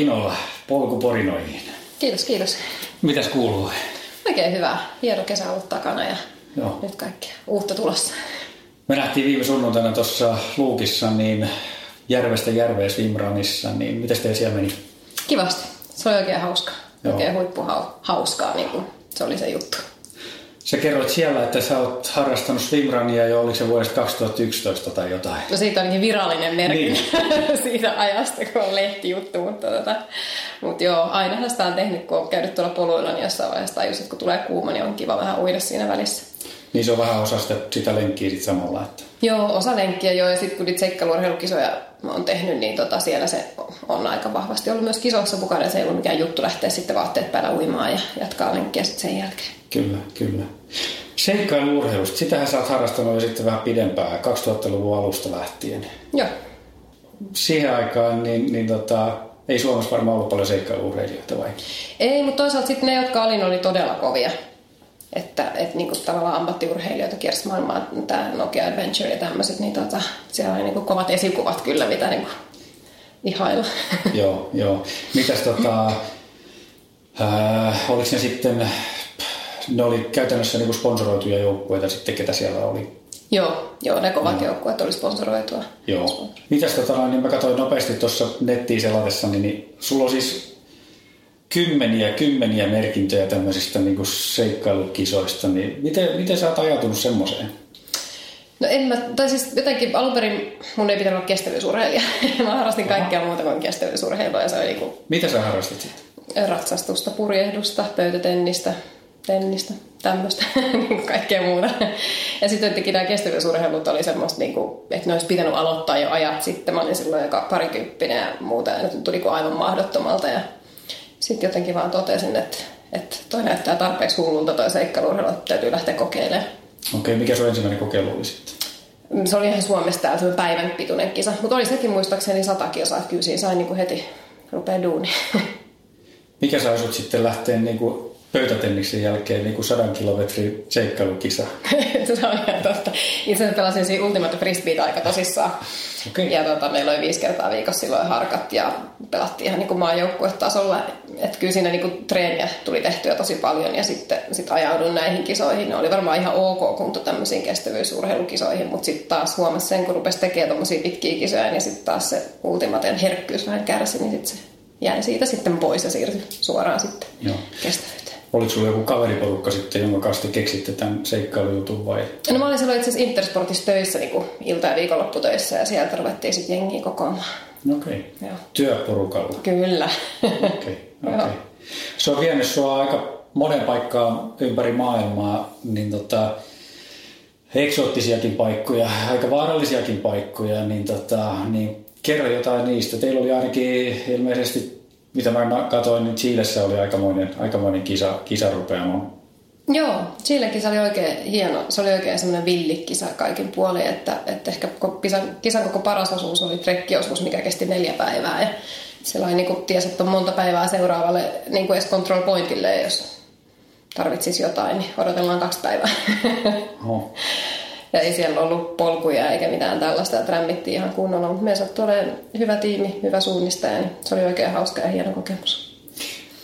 Pinolla, polku porinoihin. Kiitos, kiitos. Mitäs kuuluu? Oikein hyvä. Hieno kesä ollut takana ja Joo. nyt kaikkea uutta tulossa. Me nähtiin viime sunnuntaina tuossa Luukissa, niin järvestä järveen Swimranissa, niin miten teillä siellä meni? Kivasti. Se oli oikein hauska. Joo. Oikein huippuhauskaa. Niin kuin se oli se juttu. Sä kerroit siellä, että sä oot harrastanut swimrunia jo, oliko se vuodesta 2011 tai jotain? No siitä on ainakin virallinen merkki Niin. siitä ajasta, kun on lehtijuttu. Mutta, tota, mutta joo, ainahan sitä on tehnyt, kun on käynyt tuolla poluilla, niin jossain vaiheessa tajus, että kun tulee kuuma, niin on kiva vähän uida siinä välissä. Niin se on vähän osa sitä, sitä lenkkiä sit samalla. Että. Joo, osa lenkkiä joo, ja sitten kun niitä seikkailuurheilukisoja on tehnyt, niin tota, siellä se on aika vahvasti ollut myös kisoissa mukana. Se ei ollut mikään juttu lähteä sitten vaatteet päällä uimaan ja jatkaa lenkkiä sitten sen jälkeen. Kyllä, kyllä. Seikkailuurheilusta, sitähän sä oot harrastanut jo sitten vähän pidempään, 2000-luvun alusta lähtien. Joo, Siihen aikaan niin, niin tota, ei Suomessa varmaan ollut paljon seikkailuurheilijoita vai? Ei, mutta toisaalta sitten ne, jotka olin, oli todella kovia. Että et niinku tavallaan ammattiurheilijoita kiersi maailmaa, tämä Nokia Adventure ja tämmöiset, niin tota, siellä oli niinku kovat esikuvat kyllä, mitä niinku ihailla. joo, joo. Mitäs tota, ää, oliko ne sitten, ne oli käytännössä niinku sponsoroituja joukkueita sitten, ketä siellä oli? joo, joo, ne kovat joukkueet oli sponsoroitua. Joo. Mitäs tota niin mä katsoin nopeasti tuossa nettiin selatessani, niin sulla on siis kymmeniä, kymmeniä merkintöjä tämmöisistä niin seikkailukisoista, niin miten, miten sä oot ajatunut semmoiseen? No en mä, tai siis jotenkin alun perin mun ei pitänyt olla kestävyysurheilija. mä harrastin kaikkea muuta kuin kestävyysurheilua ja se oli niinku Mitä sä harrastit sitten? ratsastusta, purjehdusta, pöytätennistä, tennistä, tämmöistä, niinku kaikkea muuta. Ja sitten jotenkin nämä kestävyysurheilut oli semmoista, niinku, että ne olisi pitänyt aloittaa jo ajat sitten. Mä olin silloin joka parikymppinen ja muuta, ja nyt tuli kuin aivan mahdottomalta. Ja sitten jotenkin vaan totesin, että, että toi näyttää tarpeeksi hullulta toi seikkailuurheilu, että täytyy lähteä kokeilemaan. Okei, mikä sun ensimmäinen kokeilu oli sitten? Se oli ihan Suomessa täällä semmoinen päivän pituinen kisa, mutta oli sekin muistaakseni sata kilsaa, että kyllä siinä sai niinku heti rupea duuni. Mikä sai sut sitten lähteä niin kuin pöytätenniksen jälkeen niin kuin sadan kilometrin seikkailukisa? se on ihan totta. Itse asiassa pelasin siinä Ultimate Frisbeet aika tosissaan. Okei. Ja tota, meillä oli viisi kertaa viikossa silloin harkat ja pelattiin ihan niin kuin maajoukkuetasolla. Että kyllä siinä niin kuin treeniä tuli tehtyä tosi paljon ja sitten sit ajauduin näihin kisoihin. Ne oli varmaan ihan ok kunto tämmöisiin kestävyysurheilukisoihin, mutta sitten taas huomasi sen, kun rupesi tekemään tommosia pitkiä kisoja, niin sitten taas se ultimaten herkkyys vähän kärsi, niin sitten se jäi siitä sitten pois ja siirtyi suoraan sitten Joo. kestävyyteen. Oliko sulla joku kaveriporukka sitten, jonka kanssa te keksitte tämän seikkailujutun vai? No mä olin silloin itse asiassa Intersportissa töissä niin kuin ilta- ja viikonlopputöissä ja sieltä ruvettiin sitten jengiä kokoamaan. Okei. Joo. Työporukalla. Kyllä. Okei. Joo. okei. Se on vienyt sua aika monen paikkaan ympäri maailmaa, niin tota, eksoottisiakin paikkoja, aika vaarallisiakin paikkoja, niin, tota, niin kerro jotain niistä. Teillä oli ainakin ilmeisesti, mitä mä katsoin, niin Chiilessä oli aikamoinen, aikamoinen kisa, kisarupeama. Joo, Chilekin se oli oikein hieno. Se oli oikein semmoinen villikisa kaikin puolin, että, että ehkä koko kisan, kisan koko paras osuus oli trekkiosuus, mikä kesti neljä päivää. Ja oli niin kuin, ties, että on monta päivää seuraavalle niin kuin edes control pointille, jos tarvitsisi jotain, niin odotellaan kaksi päivää. Oho. Ja ei siellä ollut polkuja eikä mitään tällaista, että rämmittiin ihan kunnolla. Mutta me sattui olemaan hyvä tiimi, hyvä suunnistaja, niin se oli oikein hauska ja hieno kokemus.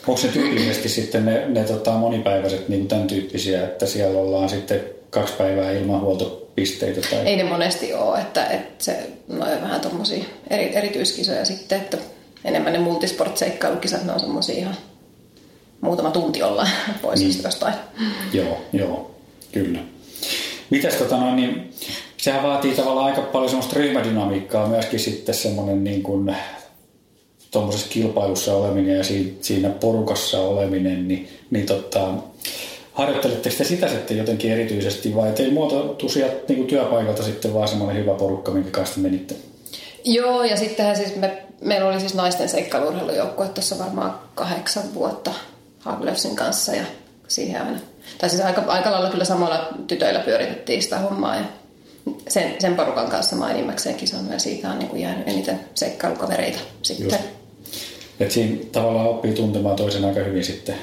Onko se tyypillisesti sitten ne, ne tota, monipäiväiset niin tämän tyyppisiä, että siellä ollaan sitten kaksi päivää ilman huoltopisteitä? Tai... Ei ne monesti ole, että, että se no, on vähän tuommoisia eri, erityiskisoja sitten, että enemmän ne multisport-seikkailukisat, ne on semmoisia ihan muutama tunti ollaan pois niin. jostain. Joo, joo, kyllä. Mitäs tota noin, niin sehän vaatii tavallaan aika paljon semmoista ryhmädynamiikkaa myöskin sitten semmoinen niin kuin tuommoisessa kilpailussa oleminen ja siinä, porukassa oleminen, niin, niin tota, harjoittelitteko te sitä sitten jotenkin erityisesti vai teillä muotoutu sieltä niin kuin työpaikalta sitten vaan semmoinen hyvä porukka, minkä kanssa te menitte? Joo, ja sittenhän siis me, meillä oli siis naisten seikkailurheilujoukkue tuossa varmaan kahdeksan vuotta Haglöfsin kanssa ja siihen aina. Tai siis aika, aika lailla kyllä samalla tytöillä pyöritettiin sitä hommaa ja sen, sen porukan kanssa mä enimmäkseen kisannut ja siitä on niin kuin jäänyt eniten seikkailukavereita sitten. Just. Et siinä tavallaan oppii tuntemaan toisen aika hyvin sitten.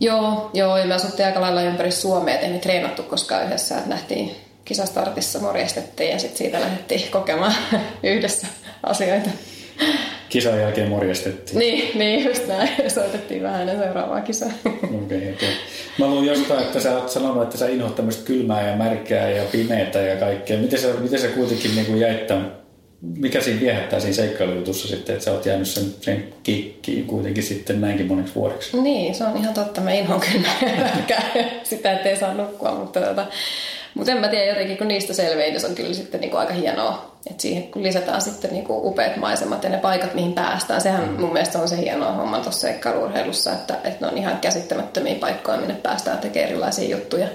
Joo, joo, ja me asuttiin aika lailla ympäri Suomea, et ei me treenattu koskaan yhdessä, että nähtiin kisastartissa, morjestettiin ja sitten siitä lähdettiin kokemaan yhdessä asioita. Kisan jälkeen morjestettiin. Niin, niin just näin. Soitettiin vähän ennen seuraavaa kisaa. Okei, okay, okay. Mä luulen jostain, että sä oot sanonut, että sä inhoat tämmöistä kylmää ja märkää ja pimeätä ja kaikkea. Miten sä, miten sä kuitenkin niin jäit tämän, mikä siinä viehättää siinä seikkailujutussa sitten, että sä oot jäänyt sen, sen kikkiin kuitenkin sitten näinkin moneksi vuodeksi? Niin, se on ihan totta. Mä inhoan kylmää ja märkää sitä, ettei saa nukkua, mutta tota, mutta en mä tiedä, jotenkin kun niistä selviin, se on kyllä sitten niinku aika hienoa. Että siihen kun lisätään sitten niinku upeat maisemat ja ne paikat, mihin päästään. Sehän mm. mun mielestä on se hienoa homma tuossa seikkailuurheilussa, että, että ne on ihan käsittämättömiä paikkoja, minne päästään tekemään erilaisia juttuja.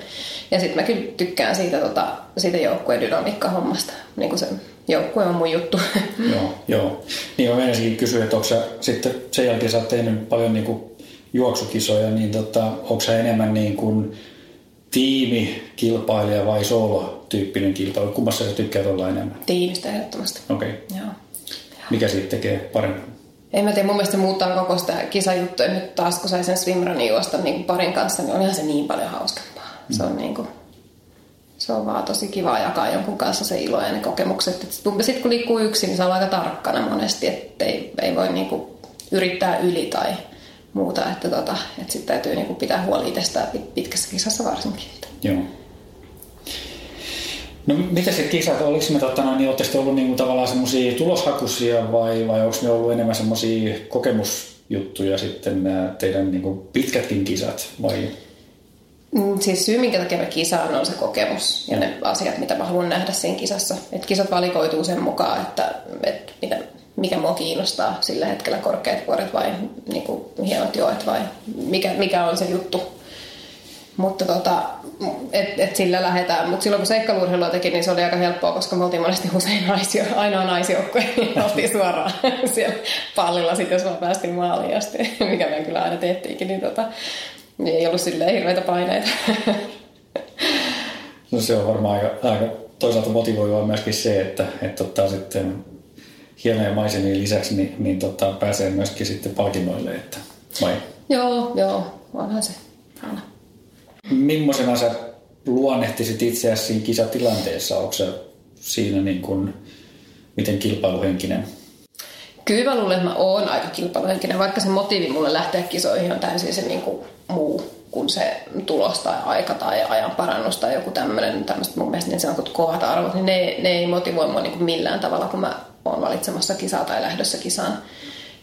Ja sitten mä kyllä tykkään siitä, tota, siitä joukkueen dynamiikka-hommasta. Niin kuin se joukkue on mun juttu. joo, joo. Niin mä menisinkin kysyä, että onko sä sitten sen jälkeen sä oot tehnyt paljon niinku juoksukisoja, niin tota, onko sä enemmän niin kuin tiimi, kilpailija vai solo-tyyppinen kilpailu? Kummassa sä tykkäät olla enemmän? Tiimistä ehdottomasti. Okei. Okay. Joo. Mikä siitä tekee paremmin? En mä tiedä, mun mielestä muuttaa koko sitä kisajuttua. Nyt taas kun sai sen swimrunin juosta niin parin kanssa, niin ihan se niin paljon hauskempaa. Mm. Se on niin kuin, se on vaan tosi kiva jakaa jonkun kanssa se ilo ja ne kokemukset. Sitten kun liikkuu yksin, niin se on aika tarkkana monesti, että ei, ei voi niin kuin yrittää yli tai muuta, että, tota, että sitten täytyy niin kuin pitää huoli itsestään pitkässä kisassa varsinkin. Joo. No mitä se kisat, oliko ne tota, niin olette ollut niin kuin, tavallaan semmoisia tuloshakuisia vai, vai onko ne ollut enemmän semmoisia kokemusjuttuja sitten nämä teidän niin kuin, pitkätkin kisat vai? Mm, siis syy, minkä takia mä kisaan, on se kokemus ja ne asiat, mitä mä haluan nähdä siinä kisassa. Et kisat valikoituu sen mukaan, että, että mitä, mikä mua kiinnostaa sillä hetkellä, korkeat vuoret vai niin kuin, hienot joet vai mikä, mikä on se juttu. Mutta tota, et, et sillä lähdetään. Mutta silloin kun seikkailuurheilua teki, niin se oli aika helppoa, koska me oltiin monesti usein naisio, ainoa naisjoukkue, niin oltiin suoraan siellä pallilla sitten, jos vaan päästiin maaliin asti, mikä me kyllä aina tehtiinkin, niin, tota, niin ei ollut silleen hirveitä paineita. No se on varmaan aika, aika toisaalta motivoivaa myöskin se, että, että ottaa sitten hienoja maisemia lisäksi, niin, niin tota, pääsee myöskin sitten palkinnoille. Että, vai? Joo, joo, onhan se aina. Mimmoisena sä luonnehtisit itseäsi siinä kisatilanteessa? Onko se siinä niin kuin, miten kilpailuhenkinen? Kyllä mä luulen, että mä oon aika kilpailuhenkinen, vaikka se motiivi mulle lähteä kisoihin on täysin se niin kuin muu kuin se tulos tai aika tai ajan parannus tai joku tämmöinen, tämmöiset mun mielestä niin sanotut kovat arvot, niin ne, ne ei motivoi mua niin kuin millään tavalla, kun mä oon valitsemassa kisaa tai lähdössä kisaan.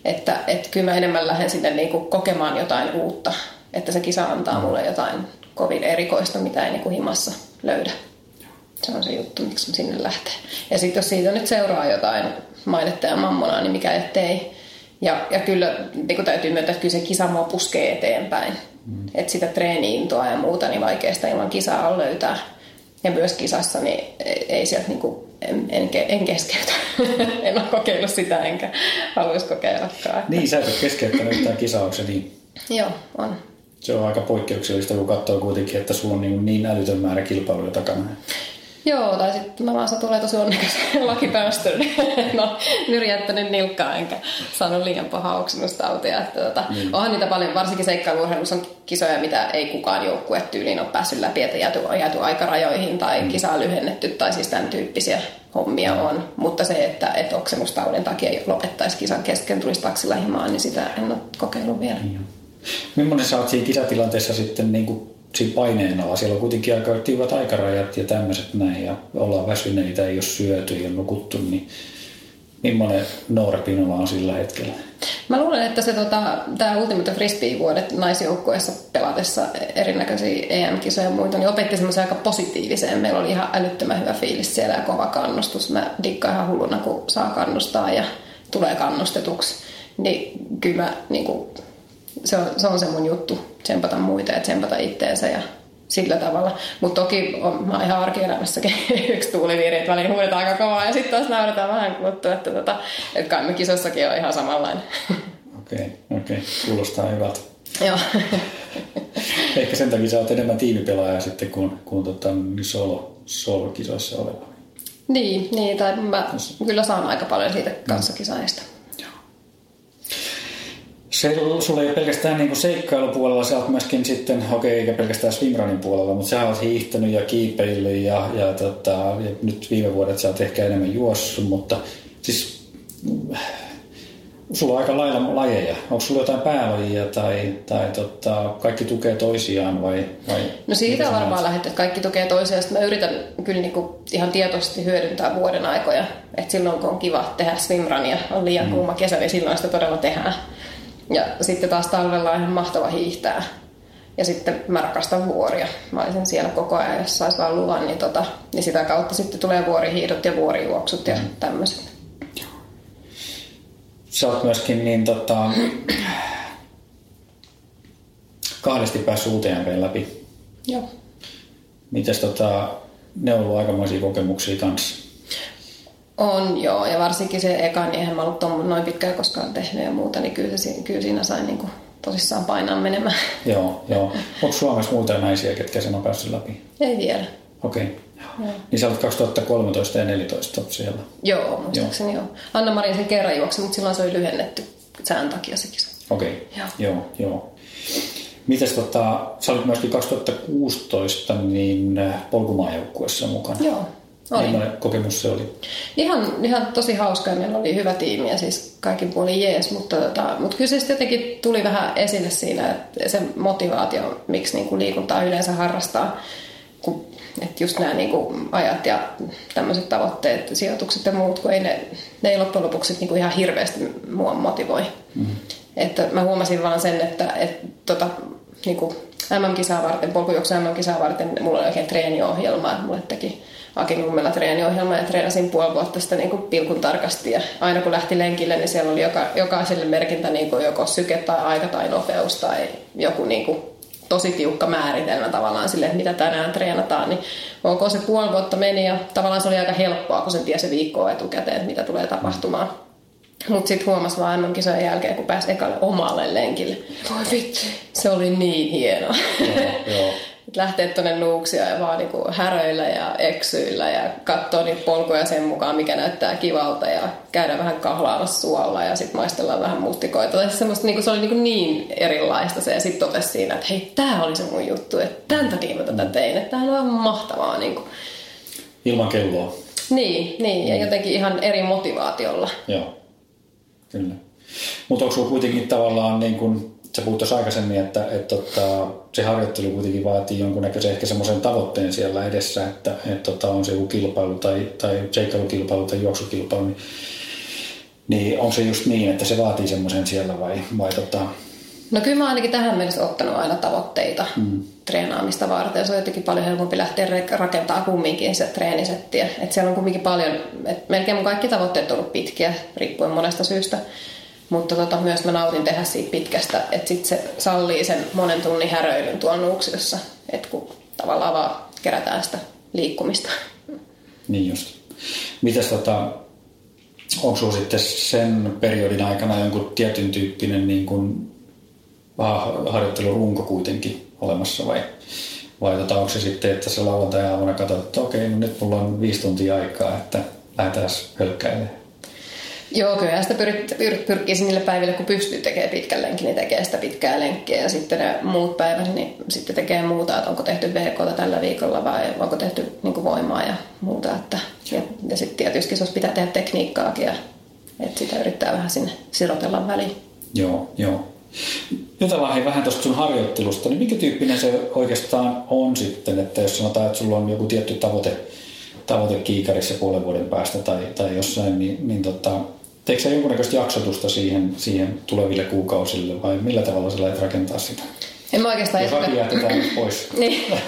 Että et kyllä mä enemmän lähden sinne niin kuin kokemaan jotain uutta, että se kisa antaa mulle jotain kovin erikoista, mitä ei niin kuin himassa löydä. Se on se juttu, miksi mä sinne lähtee. Ja sitten jos siitä nyt seuraa jotain mainetta ja mammonaa, niin mikä ettei. Ja, ja kyllä niin täytyy myöntää, että kyllä se kisa mua puskee eteenpäin. Mm. Että sitä treeniintoa ja muuta niin vaikeasta ilman kisaa on löytää. Ja myös kisassa niin ei sieltä niin kuin, en, en, en keskeytä. en ole kokeillut sitä enkä haluaisi kokeillakaan. Niin, sä et ole keskeyttänyt yhtään kisaa, niin? Joo, on se on aika poikkeuksellista, kun katsoo kuitenkin, että sulla on niin, niin älytön määrä kilpailuja takana. Joo, tai sitten mä vaan tulee tosi onnekas lakipäästön. no, nyrjättänyt nilkkaa enkä saanut liian pahaa oksennustautia. Että, tota, mm. Onhan niitä paljon, varsinkin seikkailuurheilussa on kisoja, mitä ei kukaan joukkue tyyliin ole päässyt läpi, että jääty, jääty aikarajoihin tai mm. kisaa lyhennetty tai siis tämän tyyppisiä hommia on. Mutta se, että, että oksennustaudin takia lopettaisi kisan kesken, tulisi taksilla himaan, niin sitä en ole kokeillut vielä. Mm. Millainen sä oot siinä kisatilanteessa sitten niin kuin siinä paineen alla? Siellä on kuitenkin aika tiukat aikarajat ja tämmöiset näin ja ollaan väsyneitä, ei ole syöty ja nukuttu, niin millainen Noora Pinola on sillä hetkellä? Mä luulen, että se tota, tämä Ultimate Frisbee-vuodet naisjoukkueessa pelatessa erinäköisiä EM-kisoja ja muita, niin opetti semmoisen aika positiiviseen. Meillä oli ihan älyttömän hyvä fiilis siellä ja kova kannustus. Mä dikkaan ihan hulluna, kun saa kannustaa ja tulee kannustetuksi. Niin kyllä mä niin kuin, se on, se on se mun juttu, tsempata muita ja tsempata itteensä ja sillä tavalla. Mutta toki on, mä oon ihan arkielämässäkin yksi tuuliviiri, että väliin huudetaan aika kovaa ja sitten taas nauretaan vähän kuluttua, että, tota, että kai me kisossakin on ihan samanlainen. Okei, okay, okei. Okay. Kuulostaa hyvältä. Joo. Ehkä sen takia sä oot enemmän tiimipelaaja sitten kuin, kuin tota, niin solo, solo-kisoissa oleva. Niin, niin, tai mä kyllä saan aika paljon siitä kanssakisaajista. Mm se, sulla ei ole pelkästään niin seikkailupuolella, sä oot myöskin sitten, okei, okay, eikä pelkästään swimrunin puolella, mutta sä oot hiihtänyt ja kiipeillyt ja, ja, tota, ja nyt viime vuodet sä oot ehkä enemmän juossut, mutta siis sulla on aika lailla lajeja. Onko sulla jotain päälajia tai, tai tota, kaikki tukee toisiaan vai, vai No siitä on varmaan lähdetty, että kaikki tukee toisiaan. Sitten mä yritän kyllä niinku ihan tietoisesti hyödyntää vuoden aikoja. Et silloin kun on kiva tehdä swimrunia, on liian mm. kuuma kesä, niin silloin sitä todella tehdään. Ja sitten taas talvella on ihan mahtava hiihtää. Ja sitten mä rakastan vuoria. Mä olisin siellä koko ajan, jos sais vaan luvan, niin, tota, niin sitä kautta sitten tulee vuorihiidot ja vuorijuoksut ja mm. tämmöiset. Sä oot myöskin niin tota, kahdesti päässyt UTMPn läpi. Joo. Mites tota, ne on ollut aikamoisia kokemuksia kanssa? On joo, ja varsinkin se eka, niin eihän mä ollut noin pitkään koskaan tehnyt ja muuta, niin kyllä, se, kyllä siinä sai niin kuin tosissaan painaa menemään. Joo, joo. Onko Suomessa muuten naisia, ketkä sen on päässyt läpi? Ei vielä. Okei. Okay. Niin sä olet 2013 ja 2014 siellä. Joo, muistaakseni joo. joo. Anna-Maria sen kerran juoksi, mutta silloin se oli lyhennetty sään takia se kisa. Okei, okay. joo. joo, joo. Mites tota, sä olit myöskin 2016 niin polkumaajoukkuessa mukana. Joo, oli. Millainen kokemus se oli? Ihan, ihan tosi hauska ja meillä oli hyvä tiimi ja siis kaikin puolin jees, mutta, tota, mutta kyllä se jotenkin tuli vähän esille siinä, että se motivaatio, miksi niin kuin liikuntaa yleensä harrastaa, kun, että just nämä niin kuin ajat ja tämmöiset tavoitteet, sijoitukset ja muut, kun ei ne, ne ei loppujen lopuksi niin kuin ihan hirveästi mua motivoi. Mm-hmm. Että mä huomasin vaan sen, että, että tota, niin kuin MM-kisaa varten, polkujuoksu MM-kisaa varten, mulla oli oikein treeniohjelma, että mulle teki Aki Nummela treeniohjelma ja treenasin puoli vuotta sitä niin kuin pilkun tarkasti. Ja aina kun lähti lenkille, niin siellä oli joka, jokaiselle merkintä niin kuin joko syke tai aika tai nopeus tai joku niin kuin tosi tiukka määritelmä tavallaan sille, että mitä tänään treenataan. Niin ok, se puoli vuotta meni ja tavallaan se oli aika helppoa, kun sen tiesi viikkoa etukäteen, että mitä tulee tapahtumaan. Mutta sitten huomasi vaan MM-kisojen jälkeen, kun pääsi ekalle omalle lenkille. Voi vitsi, se oli niin hienoa. Joo, joo. lähteä tuonne nuuksia ja vaan niinku häröillä ja eksyillä ja katsoa niitä polkuja sen mukaan, mikä näyttää kivalta ja käydä vähän kahlaamassa suolla ja sitten maistellaan vähän mustikoita. Tai semmoista, niinku, se oli niinku niin erilaista se ja sitten totesi siinä, että hei, tämä oli se mun juttu, että tämän takia mä tätä tein, että tämä on aivan mahtavaa. Niinku. Ilman kelloa. Niin, niin, ja jotenkin ihan eri motivaatiolla. Joo, kyllä. Mutta onko sulla kuitenkin tavallaan niin kuin sä puhuit aikaisemmin, että, että, että tota, se harjoittelu kuitenkin vaatii jonkunnäköisen ehkä semmoisen tavoitteen siellä edessä, että, että, että tota, on se joku kilpailu tai, tai seikkailukilpailu tai juoksukilpailu, niin, niin on se just niin, että se vaatii semmoisen siellä vai, vai tota... No kyllä mä ainakin tähän mennessä ottanut aina tavoitteita mm. treenaamista varten. Se on jotenkin paljon helpompi lähteä rakentaa kumminkin se treenisettiä. että siellä on kumminkin paljon, että melkein mun kaikki tavoitteet on ollut pitkiä, riippuen monesta syystä. Mutta tota, myös mä nautin tehdä siitä pitkästä, että sitten se sallii sen monen tunnin häröilyn tuolla nuuksiossa, että kun tavallaan vaan kerätään sitä liikkumista. Niin just. Mitäs tota, onko sinulla sitten sen periodin aikana jonkun tietyn tyyppinen niin kuin harjoittelurunko kuitenkin olemassa vai, vai tota, onko se sitten, että se lauantai-aamuna katsot, että okei, no nyt mulla on viisi tuntia aikaa, että lähdetään hölkkäilemään? Joo, kyllä sitä pyr, pyr, pyrkii niille päiville, kun pystyy tekemään pitkän lenkin, niin tekee sitä pitkää lenkkiä. Ja sitten ne muut päivät, niin sitten tekee muuta, että onko tehty VK tällä viikolla vai onko tehty niin voimaa ja muuta. Että, ja, ja sitten tietysti kisossa pitää tehdä tekniikkaakin ja että sitä yrittää vähän sinne sirotella väliin. Joo, joo. Jutellaan vähän tuosta sun harjoittelusta, niin mikä tyyppinen se oikeastaan on sitten, että jos sanotaan, että sulla on joku tietty tavoite, tavoite kiikarissa puolen vuoden päästä tai, tai jossain, niin, niin tota, Teekö sä jonkunnäköistä jaksotusta siihen, siihen tuleville kuukausille vai millä tavalla sä lähdet rakentaa sitä? En mä oikeastaan etukäteen... pois. niin.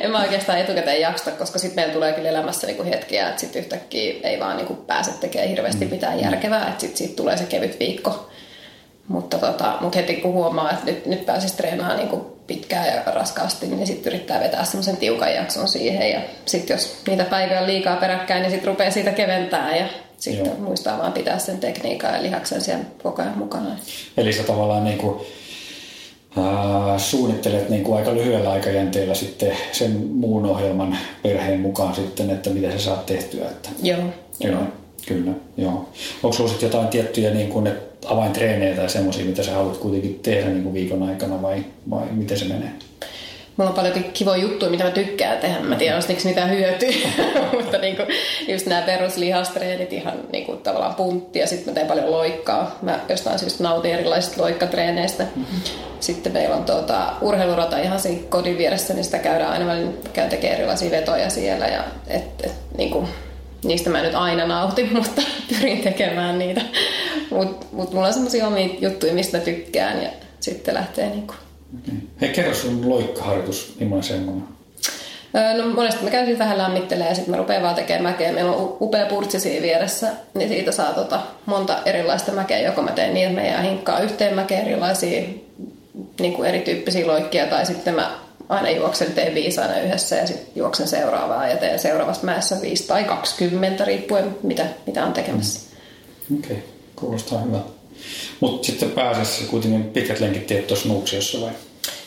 en mä oikeastaan etukäteen jaksa, koska sitten meillä tulee kyllä elämässä niinku hetkiä, että sitten yhtäkkiä ei vaan niinku pääse tekemään hirveästi mm. mitään järkevää, että sitten siitä tulee se kevyt viikko. Mutta, tota, mutta heti kun huomaa, että nyt, nyt pääsisi treenaamaan niin pitkään ja raskaasti, niin sitten yrittää vetää semmoisen tiukan jakson siihen. Ja sitten jos niitä päiviä on liikaa peräkkäin, niin sitten rupeaa siitä keventää ja sitten Joo. muistaa vaan pitää sen tekniikan ja lihaksen siellä koko ajan mukana. Eli sä tavallaan niin kuin, äh, suunnittelet niin kuin aika lyhyellä aikajänteellä sitten sen muun ohjelman perheen mukaan sitten, että miten sä saat tehtyä. Että... Joo. Joo. Kyllä, joo. Onko sinulla jotain tiettyjä niin kuin, avaintreenejä tai semmoisia, mitä sä haluat kuitenkin tehdä niin kuin viikon aikana vai, vai miten se menee? Mulla on paljon kivoja juttuja, mitä mä tykkään tehdä. Mä tiedän, onko mitään hyötyä, mutta niinku, just nämä peruslihastreenit ihan niinku, tavallaan puntti ja sitten mä teen paljon loikkaa. Mä jostain syystä nautin erilaisista loikkatreeneistä. Sitten meillä on tuota, urheilurata ihan siinä kodin vieressä, niin sitä käydään aina välillä, käyn tekemään erilaisia vetoja siellä. Ja, et, et, niinku, niistä mä nyt aina nautin, mutta pyrin tekemään niitä. Mutta mut mulla on semmoisia omia juttuja, mistä tykkään ja sitten lähtee niinku. Hei, kerro sun loikkaharjoitus, millainen semmoinen? No monesti mä käyn vähän lämmittelemään ja sitten mä rupean vaan tekemään mäkeä. Meillä on upea purtsi siinä vieressä, niin siitä saa tota monta erilaista mäkeä. Joko mä teen niin, että me jää hinkkaa yhteen mäkeä erilaisia niin kuin erityyppisiä loikkia, tai sitten mä aina juoksen, teen viisi aina yhdessä ja sitten juoksen seuraavaa ja teen seuraavasta mäessä viisi tai 20, riippuen mitä, mitä on tekemässä. Okei, okay. kuulostaa hyvältä. Mutta sitten pääasiassa kuitenkin pitkät lenkit tuossa Nuuksiossa vai?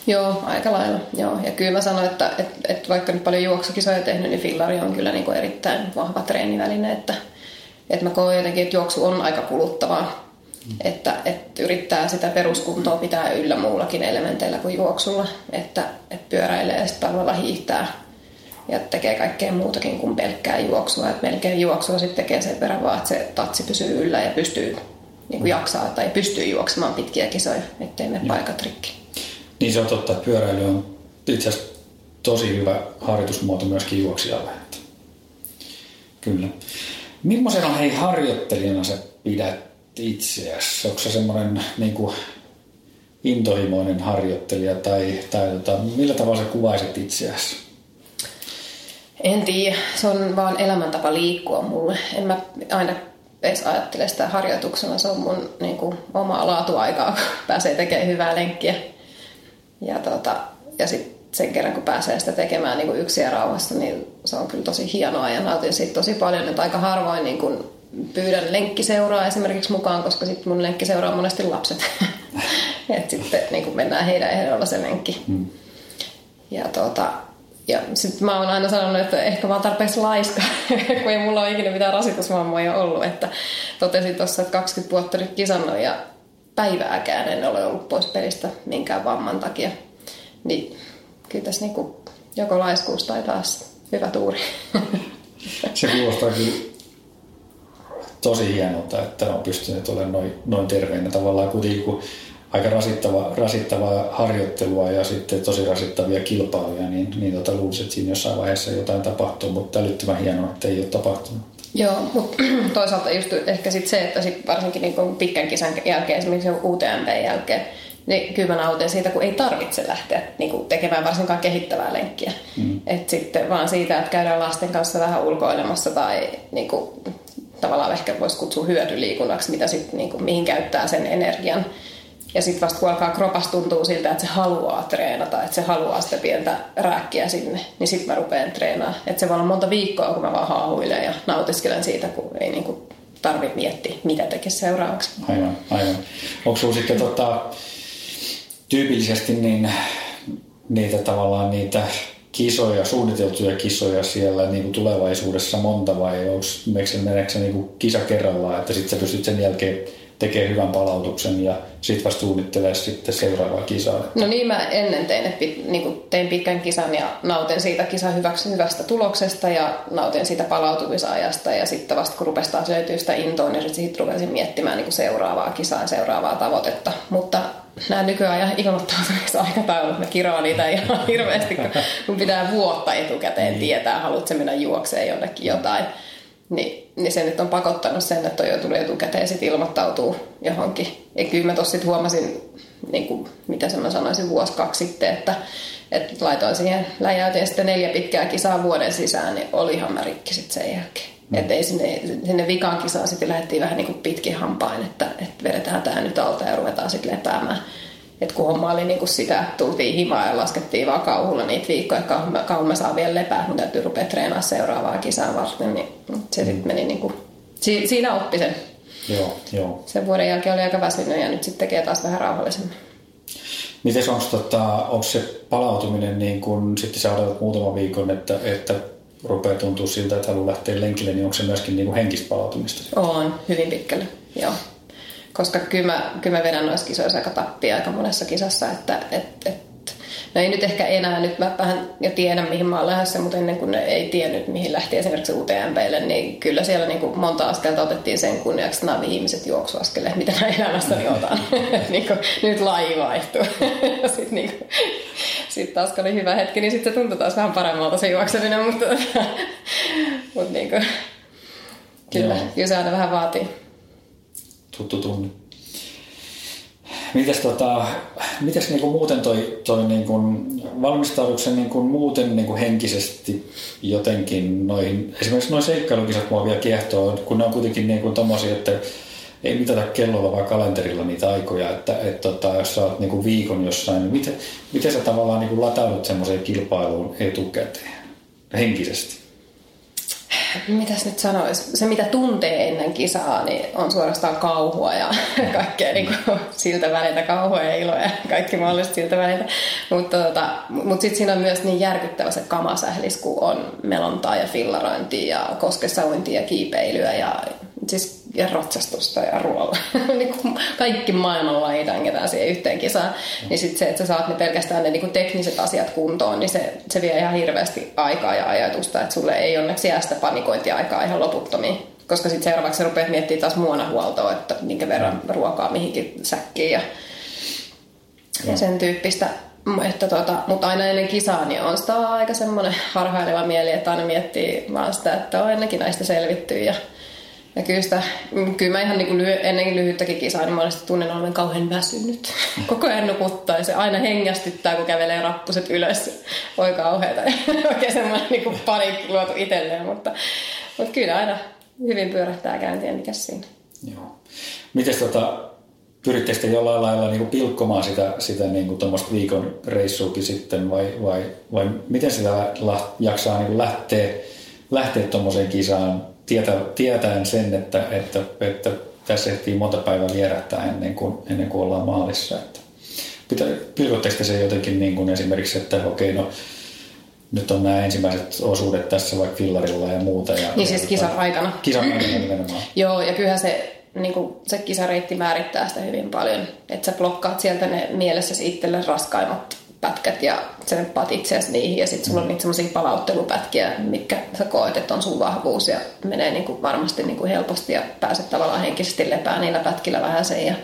Joo, aika lailla. Joo. Ja kyllä mä sanoin, että, että, että vaikka nyt paljon juoksukisoja tehnyt, niin fillari on kyllä niin kuin erittäin vahva treeniväline. Että, että mä koen jotenkin, että juoksu on aika kuluttavaa. Mm. Että, että yrittää sitä peruskuntoa pitää yllä muullakin elementeillä kuin juoksulla. Että, että pyöräilee ja sitten talvella hiihtää ja tekee kaikkea muutakin kuin pelkkää juoksua. Että melkein juoksua sitten tekee sen verran vaan, että se tatsi pysyy yllä ja pystyy niin kuin jaksaa tai pystyy juoksemaan pitkiä kisoja, ettei mene paikat rikki. Niin se on totta, että pyöräily on itse asiassa tosi hyvä harjoitusmuoto myöskin juoksijalle. Kyllä. Millaisena hei harjoittelijana sä pidät itseäsi? Onko se semmoinen niin kuin, intohimoinen harjoittelija tai, tai tota, millä tavalla sä kuvaisit itseäsi? En tiedä, se on vaan elämäntapa liikkua mulle. En mä aina edes ajattele sitä harjoituksena. Se on mun niin kuin, omaa laatuaikaa, kun pääsee tekemään hyvää lenkkiä. Ja, tota, ja sitten sen kerran, kun pääsee sitä tekemään niin kuin yksin ja rauhassa, niin se on kyllä tosi hienoa ja nautin siitä tosi paljon. Että aika harvoin niin kuin pyydän lenkkiseuraa esimerkiksi mukaan, koska sitten mun lenkkiseuraa on monesti lapset. että sitten niin kuin mennään heidän ehdolla se lenkki. Hmm. Ja tota, ja sitten mä oon aina sanonut, että ehkä oon tarpeeksi laiska, kun ei mulla ole ikinä mitään rasitusvammoja ollut. Että totesin tuossa, että 20 vuotta nyt kisannut ja päivääkään en ole ollut pois pelistä minkään vamman takia. Niin kyllä tässä niinku joko laiskuus tai taas hyvä tuuri. Se kuulostaa kyllä tosi hienolta, että on pystynyt olemaan noin, noin terveenä tavallaan kuitenkin, kun aika rasittava, rasittavaa harjoittelua ja sitten tosi rasittavia kilpailuja, niin, niin tota, luulisin, että siinä jossain vaiheessa jotain tapahtuu, mutta älyttömän hienoa, että ei ole tapahtunut. Joo, mutta toisaalta just ehkä sit se, että sit varsinkin niin pitkän kisan jälkeen, esimerkiksi UTMP jälkeen, niin kyllä mä nautin siitä, kun ei tarvitse lähteä niin kuin tekemään varsinkaan kehittävää lenkkiä. Mm. Et sitten vaan siitä, että käydään lasten kanssa vähän ulkoilemassa tai niin kuin, tavallaan ehkä voisi kutsua hyötyliikunnaksi, mitä sit, niin kuin, mihin käyttää sen energian. Ja sitten vasta kun alkaa kropas tuntuu siltä, että se haluaa treenata, että se haluaa sitä pientä rääkkiä sinne, niin sitten mä rupean treenaamaan. Että se voi olla monta viikkoa, kun mä vaan haahuilen ja nautiskelen siitä, kun ei niinku tarvitse miettiä, mitä tekee seuraavaksi. Aivan, aivan. Onko sinulla sitten tota, tyypillisesti niin, niitä tavallaan niitä kisoja, suunniteltuja kisoja siellä niin kuin tulevaisuudessa monta vai onko, se niin kisa kerrallaan, että sitten sä pystyt sen jälkeen tekee hyvän palautuksen ja sitten vasta suunnittelee sitten seuraavaa kisaa. No niin mä ennen tein, että niin tein pitkän kisan ja nautin siitä kisan hyväksi, hyvästä tuloksesta ja nautin siitä palautumisajasta ja sitten vasta kun rupesi taas löytyä sitä intoa, niin sitten rupesin miettimään niin seuraavaa kisaa ja seuraavaa tavoitetta. Mutta nämä nykyajan ilmoittautumisaikataulut, mä kiroan niitä ihan hirveästi, kun pitää vuotta etukäteen niin. tietää, haluatko mennä juokseen jonnekin jotain. Niin, niin se nyt on pakottanut sen, että jo tuli etukäteen sitten ilmoittautuu johonkin. Ja kyllä mä tossa huomasin, niin kuin, mitä mä sanoisin, vuosi kaksi sitten, että, että laitoin siihen läjäyteen sitten neljä pitkää kisaa vuoden sisään, niin olihan mä rikki sitten sen jälkeen. Mm. Että ei sinne, sinne vikaan kisaan sitten lähdettiin vähän niin kuin pitkin hampain, että, että vedetään tämä nyt alta ja ruvetaan sitten lepäämään. Et kun homma oli niinku sitä, että tultiin himaa ja laskettiin vaan kauhulla niitä viikkoja, kauan mä, kauan mä saan vielä lepää, mun täytyy rupea treenaamaan seuraavaa kisaa varten, niin se sitten meni niinku, si, siinä oppi sen. Joo, joo. Sen vuoden jälkeen oli aika väsynyt ja nyt sitten tekee taas vähän rauhallisemmin. Miten onko tota, onko se palautuminen niin kun sitten sä odotat muutaman viikon, että, että rupeaa tuntua siltä, että haluaa lähteä lenkille, niin onko se myöskin niin kuin henkistä palautumista? On, hyvin pitkälle, joo koska kyllä mä, kyllä mä vedän noissa kisoissa aika tappia aika monessa kisassa, että et, et, No ei nyt ehkä enää, nyt mä vähän jo tiedän mihin mä oon lähdössä, mutta ennen kuin ne ei tiennyt mihin lähti esimerkiksi UTMPlle, niin kyllä siellä niin kuin monta askelta otettiin sen kunniaksi nämä viimeiset juoksuaskeleet, mitä mä elämässäni otan. niin kuin, nyt laji vaihtuu. sitten niin kuin, sit taas kun oli hyvä hetki, niin sitten se tuntui taas vähän paremmalta se juokseminen, mutta, mutta niin kuin, kyllä, kyllä se aina vähän vaatii. Tuttu tunne. Mites, tota, mites niinku muuten toi, toi niinku, valmistaudutko niinku muuten niinku henkisesti jotenkin noihin, esimerkiksi noin seikkailukisat mua vielä kiehtoo, kun ne on kuitenkin niinku tommosia, että ei mitata kellolla vaan kalenterilla niitä aikoja, että et tota, jos sä oot niinku viikon jossain, niin miten, miten sä tavallaan niinku lataudut semmoiseen kilpailuun etukäteen henkisesti? Mitäs nyt sanoisi, se mitä tuntee ennen kisaa, niin on suorastaan kauhua ja kaikkea niin kuin, siltä väliltä, kauhua ja iloa ja kaikki mahdollista siltä väliltä. Mutta tota, mut sitten siinä on myös niin järkyttävä se kamasählis, kun on melontaa ja fillarointia ja koskessauintia ja kiipeilyä ja siis ja ratsastusta ja ruoalla. niin kaikki maailman lajit anketaan siihen yhteen kisaan. Niin sitten se, että sä saat ne pelkästään ne niin kuin tekniset asiat kuntoon, niin se, se vie ihan hirveästi aikaa ja ajatusta, että sulle ei onneksi jää sitä panikointiaikaa ihan loputtomiin. Koska sitten seuraavaksi rupeat miettimään taas muonahuoltoa, että minkä verran ruokaa mihinkin säkkiin ja, ja sen tyyppistä. Että tota, mutta aina ennen kisaa niin on sitä aika semmoinen harhaileva mieli, että aina miettii vaan sitä, että on ennenkin näistä selvitty ja ja kyllä, sitä, kyllä mä ihan niin kuin ennenkin lyhyttäkin kisaa, niin mä olen tunnen olevan kauhean väsynyt. Koko ajan nukuttaa ja se aina hengästyttää, kun kävelee rappuset ylös. Voi kauheata. Oikein semmoinen niin kuin paniikki luotu itselleen, mutta, mutta kyllä aina hyvin pyörähtää käyntiä, mikä siinä. Joo. Miten tota, pyritte sitten jollain lailla niin kuin pilkkomaan sitä, sitä niin kuin viikon reissuukin sitten vai, vai, vai miten sitä jaksaa niin kuin lähteä, lähteä tuommoiseen kisaan tietä, tietäen sen, että, että, että tässä ehtii monta päivää vierähtää ennen kuin, ennen kuin ollaan maalissa. Että pilkotteko se jotenkin niin kuin esimerkiksi, että okei, no nyt on nämä ensimmäiset osuudet tässä vaikka fillarilla ja muuta. Ja, niin siis kisan aikana. Kisan aikana nimenomaan. Joo, ja kyllähän se, niin kuin, se kisareitti määrittää sitä hyvin paljon. Että sä blokkaat sieltä ne mielessäsi itselle raskaimmat pätkät ja tsemppaat itseäsi niihin ja sitten sulla on niitä semmoisia palauttelupätkiä, mitkä sä koet, että on sun vahvuus ja menee niin kuin varmasti niin kuin helposti ja pääset tavallaan henkisesti lepää niillä pätkillä vähän sen. Ja...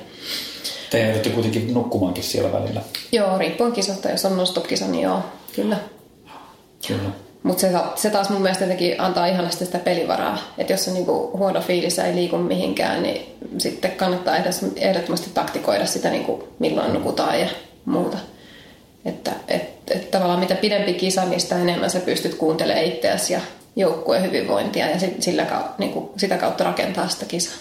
Te joudutte kuitenkin nukkumaankin siellä välillä. Joo, riippuen kisasta. Jos on nostokisa, niin joo, kyllä. Kyllä. Mutta se, se taas mun mielestä jotenkin antaa ihanasti sitä pelivaraa. Että jos on niinku huono fiilis ei liiku mihinkään, niin sitten kannattaa ehdottomasti taktikoida sitä, niinku, milloin nukutaan ja muuta. Että et, et tavallaan mitä pidempi kisa, niin sitä enemmän sä pystyt kuuntelemaan itseäsi ja joukkueen hyvinvointia ja sillä, niin kuin, sitä kautta rakentaa sitä kisaa.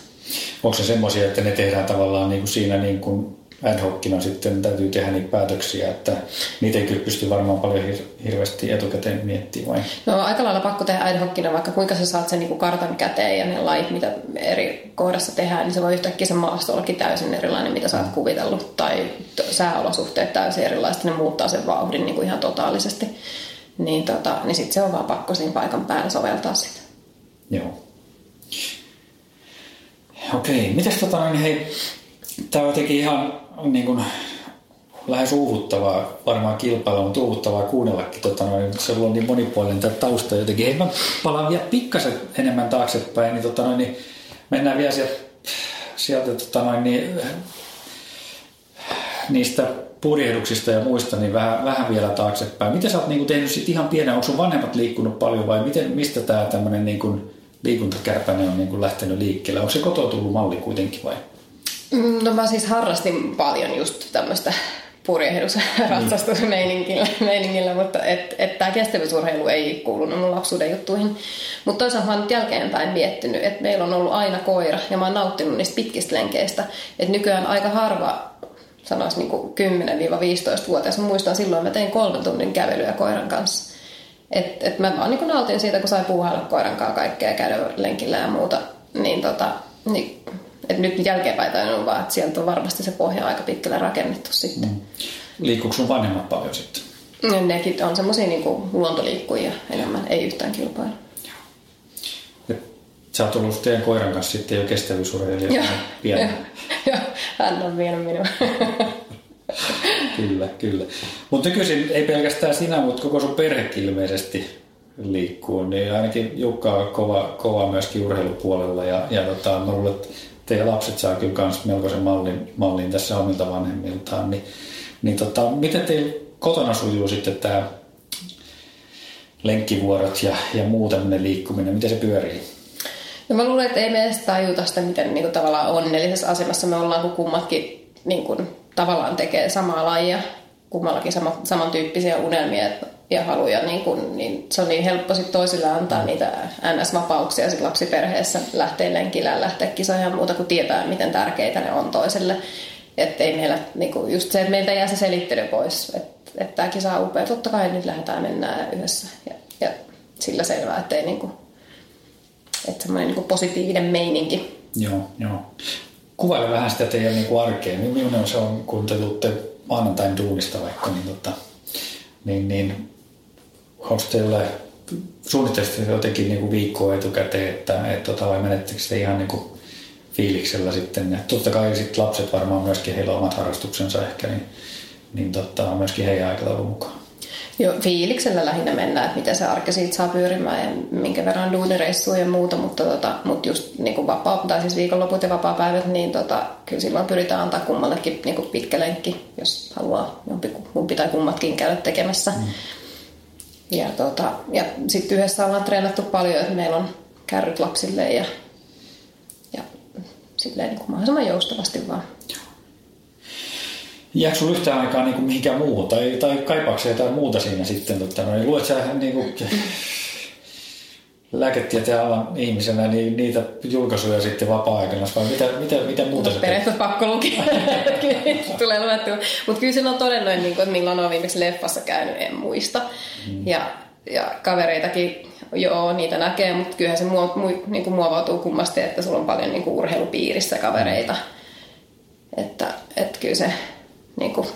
Onko se semmoisia, että ne tehdään tavallaan niin kuin siinä niin kuin ad hocina sitten täytyy tehdä niitä päätöksiä, että niitä ei kyllä pysty varmaan paljon hir- hirveästi etukäteen miettimään vai? No aika lailla pakko tehdä ad hocina, vaikka kuinka sä saat sen niin kuin kartan käteen ja ne lait, mitä eri kohdassa tehdään, niin se voi yhtäkkiä se maasto ollakin täysin erilainen, mitä sä oot kuvitellut, tai sääolosuhteet täysin erilaiset, ne muuttaa sen vauhdin niin kuin ihan totaalisesti. Niin, tota, niin sitten se on vaan pakko siinä paikan päällä soveltaa sitä. Joo. Okei, mitäs tota, niin hei, tämä on jotenkin ihan niin kuin, lähes uuvuttavaa varmaan kilpailla, mutta uuvuttavaa kuunnellakin. Tota, noin, se on niin monipuolinen tämä tausta jotenkin. Hei, mä palaan vielä pikkasen enemmän taaksepäin, niin, tota, noin, niin mennään vielä sieltä, sieltä tota, noin, niin, niistä purjehduksista ja muista, niin vähän, vähän vielä taaksepäin. Miten sä oot niin kuin, tehnyt sit ihan pienen, onko sun vanhemmat liikkunut paljon vai miten, mistä tämä tämmöinen niin liikuntakärpäinen on niin kuin, lähtenyt liikkeelle? Onko se kotoa tullut malli kuitenkin vai? Mm, no mä siis harrastin paljon just tämmöistä purjehdusratsastusmeiningillä, mm. mutta että et tämä kestävyysurheilu ei kuulunut mun lapsuuden juttuihin. Mutta toisaalta mä oon nyt jälkeenpäin miettinyt, että meillä on ollut aina koira ja mä oon nauttinut niistä pitkistä lenkeistä. Että nykyään aika harva sanoisi niin 10-15-vuotias. Mä muistan silloin, mä tein kolmen tunnin kävelyä koiran kanssa. Et, et mä vaan niin nautin siitä, kun sai puuhailla koiran kanssa kaikkea käydä lenkillä ja muuta. Niin, tota, niin et nyt jälkeenpäin on vaan, että sieltä on varmasti se pohja aika pitkälle rakennettu sitten. Mm. Liikkuuko sun vanhemmat paljon sitten? No, nekin on semmoisia niin luontoliikkujia enemmän, ei yhtään kilpailu. Sä oot ollut teidän koiran kanssa sitten jo kestävyysurheilija Joo, Joo, hän on vienyt minua. kyllä, kyllä. Mutta nykyisin ei pelkästään sinä, mutta koko sun perhekin ilmeisesti liikkuu, niin ainakin Jukka on kova, kova myöskin urheilupuolella. Ja, ja tota, mä luulen, että teidän lapset saa kyllä myös melkoisen mallin, mallin tässä omilta vanhemmiltaan, niin, niin tota, miten teillä kotona sujuu sitten tämä lenkkivuorot ja, ja muu tämmöinen liikkuminen, miten se pyörii? No mä luulen, että ei me edes tajuta sitä, miten niin kuin, tavallaan onnellisessa asemassa me ollaan, kun kummatkin niin kuin, tavallaan tekee samaa lajia, kummallakin sama, samantyyppisiä unelmia ja haluja, niin, kuin, niin se on niin helppo sit toisille antaa niitä NS-vapauksia sit lapsiperheessä lähteä lenkillä, lähteä kisoihin ja muuta, kun tietää, miten tärkeitä ne on toiselle. Että ei meillä, niin kuin just se, että meiltä jää se selittely pois, että, että tämä kisa on upea, totta kai nyt lähdetään mennään yhdessä. Ja, ja sillä selvää, että ei niin kuin, että semmoinen niin positiivinen meininki. Joo, joo. Kuvaile vähän sitä teidän niin kuin arkea. Millainen se on, kun te tuutte maanantain duunista vaikka, niin, tota, niin, niin onko teillä suunnittelisesti jotenkin niin kuin viikkoa etukäteen, että, et, tota, vai menettekö te ihan niin kuin fiiliksellä sitten? Ja totta kai sit lapset varmaan myöskin, heillä on omat harrastuksensa ehkä, niin, niin tota, myöskin heidän aikataulun mukaan. Joo, fiiliksellä lähinnä mennään, että miten se arke siitä saa pyörimään ja minkä verran duunireissuja ja muuta, mutta, tota, mutta just niin kuin vapaa, tai siis viikonloput ja vapaa-päivät, niin tota, kyllä silloin pyritään antaa kummallekin niin kuin pitkä lenkki, jos haluaa jompi, kumpi tai kummatkin käydä tekemässä. Mm. Ja, tota, ja sitten yhdessä ollaan treenattu paljon, että meillä on kärryt lapsille ja, ja silleen niin kuin mahdollisimman joustavasti vaan. Jääkö sinulla yhtään aikaa niin kuin mihinkään muuhun, tai, tai kaipaako jotain muuta siinä sitten? Totta, no, niin luet sä niin kuin, lääketieteen alan ihmisenä niin niitä julkaisuja sitten vapaa-aikana, vai mitä, mitä, mitä muuta se Periaatteessa pakko lukea, tulee luettua. Mutta kyllä sen on todennut, niin kuin, että milloin on viimeksi leffassa käynyt, en muista. Mm. Ja, ja kavereitakin, joo, niitä näkee, mutta kyllähän se muo, mu, niin kuin muovautuu kummasti, että sulla on paljon niin kuin urheilupiirissä kavereita. Mm. Että, että kyllä se niin kuin,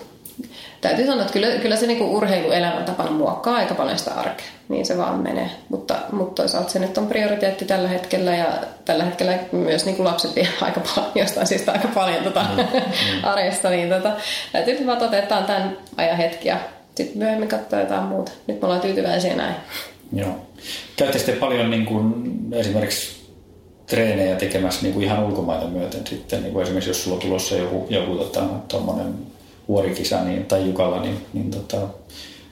täytyy sanoa, että kyllä, kyllä se niin urheiluelämäntapana muokkaa aika paljon sitä arkea. Niin se vaan menee. Mutta, mutta toisaalta se nyt on prioriteetti tällä hetkellä ja tällä hetkellä myös niin kuin lapset vie aika paljon, jostain syystä aika paljon tota, mm, mm. arjesta. Niin tota, täytyy vaan toteuttaa tämän ajan hetki ja sitten myöhemmin katsoa jotain muuta. Nyt me ollaan tyytyväisiä näin. Joo. Käytte sitten paljon niin kuin esimerkiksi treenejä tekemässä niin kuin ihan ulkomaita myöten sitten, niin kuin esimerkiksi jos sulla on tulossa joku, joku tota, vuorikisa niin, tai Jukalla, niin, niin tota,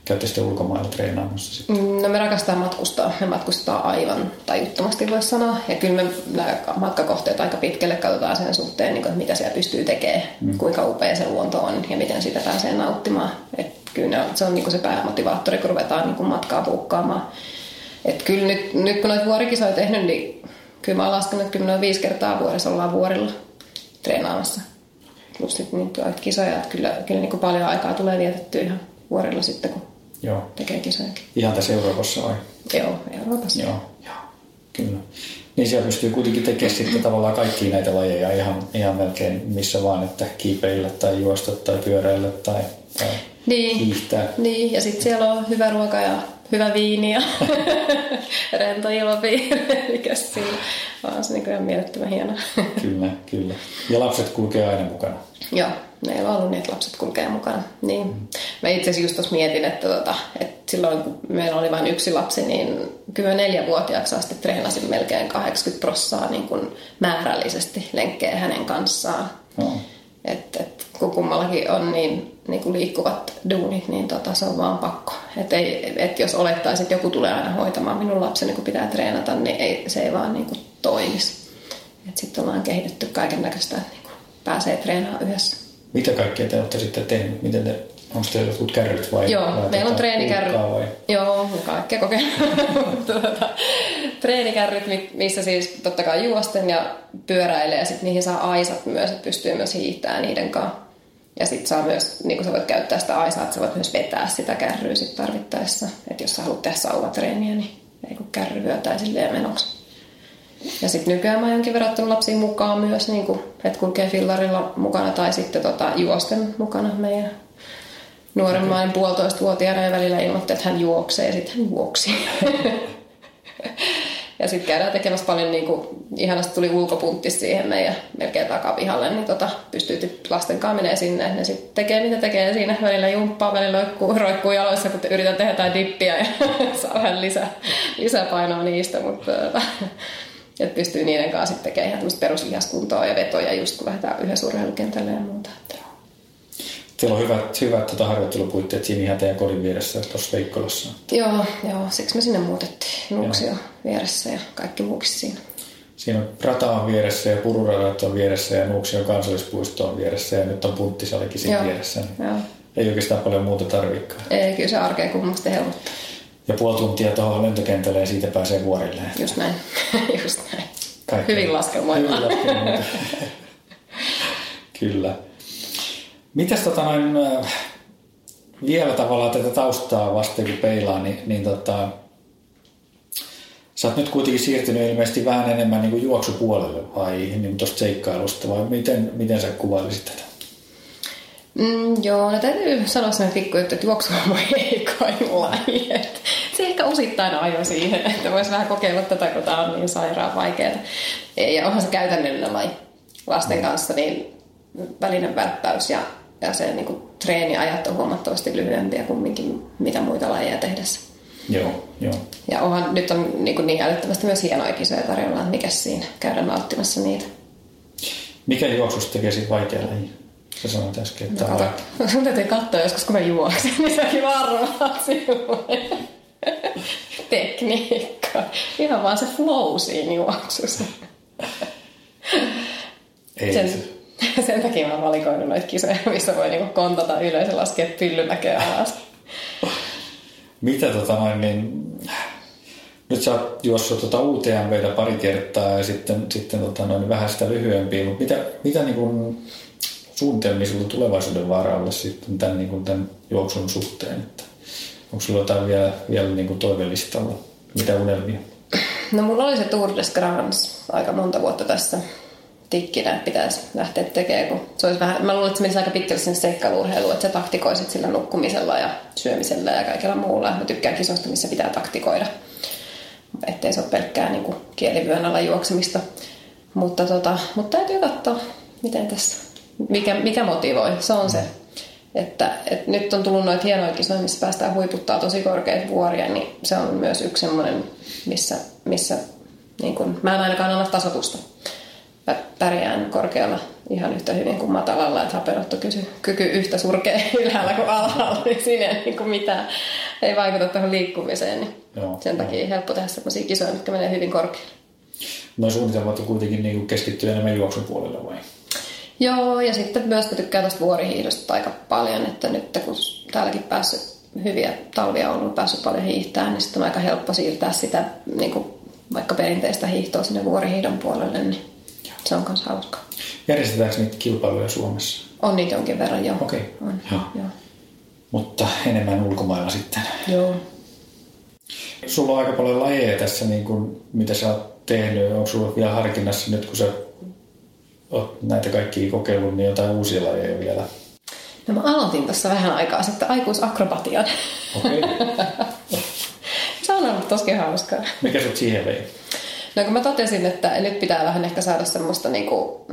käytte sitten ulkomailla treenaamassa sitten? Mm, no me rakastaa matkustaa. Me matkustaa aivan tajuttomasti voisi sanoa. Ja kyllä me nämä matkakohteet aika pitkälle katsotaan sen suhteen, niin kuin, että mitä siellä pystyy tekemään, mm. kuinka upea se luonto on ja miten sitä pääsee nauttimaan. Et kyllä se on niin kuin se päämotivaattori, kun ruvetaan niin kuin matkaa puukkaamaan. Et kyllä nyt, nyt kun noita vuorikisoja tehnyt, niin kyllä mä oon laskenut, että kyllä noin viisi kertaa vuodessa ollaan vuorilla treenaamassa plus sitten niitä kisoja, että kyllä, kyllä niin kuin paljon aikaa tulee vietettyä ihan vuorilla sitten, kun Joo. tekee kisoja. Ihan tässä Euroopassa vai? Joo, Euroopassa. Joo, joo. kyllä. Niin siellä pystyy kuitenkin tekemään sitten tavallaan kaikki näitä lajeja ihan, ihan melkein missä vaan, että kiipeillä tai juosta tai pyöräillä tai, tai niin. hiihtää. Niin, ja sitten siellä on hyvä ruoka ja hyvä viini ja rento ilmapiiri, mikä siinä on se niin ihan mielettömän hieno. kyllä, kyllä. Ja lapset kulkee aina mukana. Joo, meillä on ollut niin, että lapset kulkee mukana. Niin. Mm. Mä itse asiassa just tuossa mietin, että, tota, että silloin kun meillä oli vain yksi lapsi, niin kyllä neljävuotiaaksi asti treenasin melkein 80 prossaa niin kuin määrällisesti lenkkejä hänen kanssaan. No. Et, et, kun kummallakin on niin, niin kuin liikkuvat duunit, niin tota, se on vaan pakko. Et ei, et jos olettaisiin, että joku tulee aina hoitamaan minun lapseni, kun pitää treenata, niin ei, se ei vaan niin kuin toimisi. Sitten ollaan kehitetty kaiken näköistä, että niin kuin pääsee treenaamaan yhdessä. Mitä kaikkea te olette sitten tehneet? Miten te Onko teillä jotkut kärryt vai? Joo, vai meillä on treenikärryt. Vai? Joo, kaikkea kokeillaan. tuota, treenikärryt, missä siis totta kai juosten ja pyöräilee ja sitten niihin saa aisat myös, että pystyy myös hiihtämään niiden kanssa. Ja sitten saa myös, niin kuin sä voit käyttää sitä aisaa, että sä voit myös vetää sitä kärryä sit tarvittaessa. Että jos sä haluat tehdä sauvatreeniä, niin ei kun kärry hyötää silleen menoksi. Ja sitten nykyään mä oon jonkin verran lapsiin mukaan myös, niin kuin, että kulkee fillarilla mukana tai sitten tota, juosten mukana meidän nuoremman puolitoista vuotiaana ja välillä ilmoitti, että hän juoksee ja sitten hän juoksi. Ja sitten käydään tekemässä paljon, niin kuin, ihanasti tuli ulkopuntti siihen meidän melkein takapihalle, niin tota, pystyy lasten kanssa menee sinne. Ne sitten tekee mitä tekee siinä, välillä jumppaa, välillä roikkuu, roikkuu jaloissa, kun yritän tehdä jotain dippiä ja saa vähän lisää, lisäpainoa niistä, mutta tota, että pystyy niiden kanssa sitten tekemään ihan peruslihaskuntoa ja vetoja just kun lähdetään yhdessä urheilukentälle ja muuta. Teillä on hyvät, hyvät tota harjoittelupuitteet siinä ihan teidän kodin vieressä tuossa Veikkolassa. Joo, joo, siksi me sinne muutettiin. Nuuksio vieressä ja kaikki muukin siinä. Siinä on rata on vieressä ja pururadat on vieressä ja Nuuksion kansallispuisto on vieressä ja nyt on punttisalikin siinä joo, vieressä. Niin joo. Ei oikeastaan paljon muuta tarvikaan. Ei, kyllä se arkeen kummasti helpottaa. Ja puoli tuntia tuohon lentokentälle ja siitä pääsee vuorille. Just näin, just näin. Kaikki. Hyvin laskelmoimaan. Hyvin kyllä. Mitäs tota noin, äh, vielä tavallaan tätä taustaa vasten kun peilaa, niin, niin tota, sä oot nyt kuitenkin siirtynyt ilmeisesti vähän enemmän niin kuin juoksupuolelle vai niin tuosta seikkailusta vai miten, miten sä kuvailisit tätä? Mm, joo, no täytyy sanoa sellainen pikku, että juoksu on mun heikoin laji. Se ehkä osittain ajoi siihen, että voisi vähän kokeilla tätä, kun tämä on niin sairaan vaikeaa. Ja onhan se käytännöllinen laji lasten kanssa, niin välinen välppäys ja ja se niin kuin, treeniajat on huomattavasti lyhyempiä kuin mitä muita lajeja tehdessä. Joo, joo. Ja onhan, nyt on niin, kuin niin älyttömästi myös hienoja kisoja tarjolla, että mikä siinä käydä nauttimassa niitä. Mikä juoksusta tekee siitä vaikea laji? Sä sanoit äsken, että... No, kato, sun täytyy katsoa joskus, kun mä juoksin, niin säkin varmaan silloin. Tekniikka. Ihan vaan se flow siinä juoksussa. Ei Sen, se Sen takia mä oon valikoinut noita kisoja, missä voi niinku kontata ylös ja laskea pyllymäkeä alas. Mitä tota noin, niin... Nyt sä oot juossut tota UTMVtä pari kertaa ja sitten, sitten tota noin, vähän sitä lyhyempiä, mutta mitä, mitä niin kuin suunnitelmia sulla tulevaisuuden varalle sitten tämän, niin kuin tämän juoksun suhteen? Että onko sulla jotain vielä, vielä niin kuin toivelistalla? Mitä unelmia? No mulla oli se Tour de France aika monta vuotta tässä tikkinä, pitäisi lähteä tekemään. Kun se olisi vähän, mä luulen, että se menisi aika pitkälle sinne seikkailuurheiluun, että sä taktikoisit sillä nukkumisella ja syömisellä ja kaikella muulla. Mä tykkään kisoista, missä pitää taktikoida, ettei se ole pelkkää niin kielivyön alla juoksemista. Mutta, tota, mutta täytyy katsoa, miten tässä, mikä, mikä motivoi. Se on se, että, että nyt on tullut noita hienoja kisoja, missä päästään huiputtaa tosi korkeita vuoria, niin se on myös yksi semmoinen, missä, missä niin kun, mä en ainakaan anna tasotusta pärjään korkealla ihan yhtä hyvin kuin matalalla, että hapenottokyky yhtä surkea ylhäällä kuin alhaalla, niin siinä ei niin kuin mitään, ei vaikuta tuohon liikkumiseen, niin joo, sen takia joo. helppo tehdä sellaisia kisoja, mitkä menee hyvin korkealle. No suunnitelmat on kuitenkin niin keskittyä enemmän juoksun puolelle vai? Joo, ja sitten myös tykkään tuosta vuorihiihdosta aika paljon, että nyt kun täälläkin päässyt hyviä talvia on ollut päässyt paljon hiihtämään, niin sitten on aika helppo siirtää sitä niin kuin vaikka perinteistä hiihtoa sinne vuorihiidon puolelle, niin se on myös hauska. Järjestetäänkö niitä kilpailuja Suomessa? On niitä jonkin verran, joo. Okei. Okay. On, joo. joo. Mutta enemmän ulkomailla sitten. Joo. Sulla on aika paljon lajeja tässä, niin kuin, mitä sä oot tehnyt. Onko sulla vielä harkinnassa nyt, kun sä oot näitä kaikkia kokeillut, niin jotain uusia lajeja vielä? No mä aloitin tässä vähän aikaa sitten aikuisakrobatian. Okei. Okay. se on ollut tosi hauskaa. Mikä sut siihen vei? No kun mä totesin, että nyt pitää vähän ehkä saada semmoista niinku,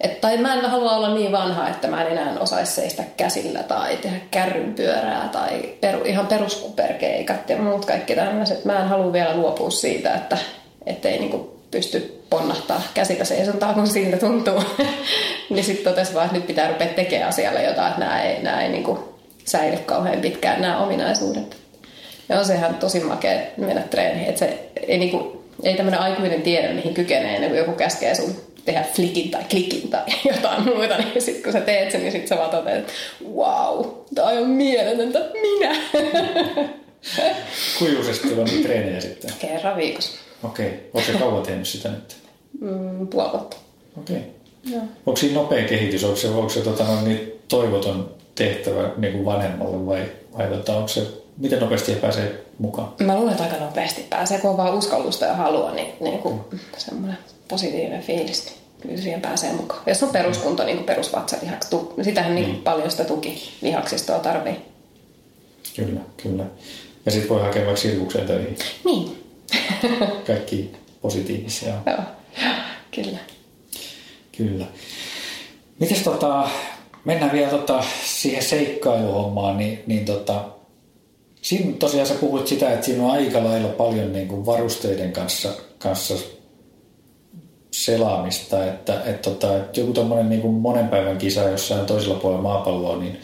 että, tai mä en halua olla niin vanha, että mä en enää osaisi seistä käsillä tai tehdä kärrynpyörää tai peru, ihan peruskuperkeikat ja muut kaikki tämmöiset. Mä en halua vielä luopua siitä, että ettei niinku pysty ponnahtaa käsillä seisontaa, kun siltä tuntuu. niin sitten totesi vaan, että nyt pitää rupea tekemään asialle jotain, että nämä ei, nämä ei niinku säily kauhean pitkään nämä ominaisuudet. Ja on sehän tosi makea mennä treeniin, että se ei niinku ei tämmöinen aikuinen tiedä, mihin kykenee ennen kuin joku käskee sun tehdä flikin tai klikin tai jotain muuta, niin sitten kun sä teet sen, niin sitten sä vaan toteat, että wow, tää on mieletöntä, minä. Kuinka useasti on treenejä sitten? Kerran viikossa. Okei. Okay. Onko se kauan tehnyt sitä nyt? Mm, puoli vuotta. Okei. Okay. Onko siinä nopea kehitys? Onko se, onko se tota, niin toivoton tehtävä niin kuin vanhemmalle vai, vai tota, onko se miten nopeasti pääsee mukaan? Mä luulen, että aika nopeasti pääsee, kun on vaan uskallusta ja halua, niin, niin kuin mm. semmoinen positiivinen fiilis, kyllä siihen pääsee mukaan. Jos on peruskunto, niin kuin perusvatsalihaksi, sitähän niin mm. paljon sitä tukilihaksistoa tarvii. Kyllä, kyllä. Ja sitten voi hakea vaikka sirkukseen töihin. Niin. kaikki positiivisia. Joo, kyllä. Kyllä. Mites tota, mennään vielä tota, siihen seikkailuhommaan, niin, niin tota, siinä tosiaan sä puhuit sitä, että siinä on aika lailla paljon niin kuin varusteiden kanssa, kanssa selaamista, että, että, tota, että joku tämmöinen niin kuin monen päivän kisa jossain toisella puolella maapalloa, niin,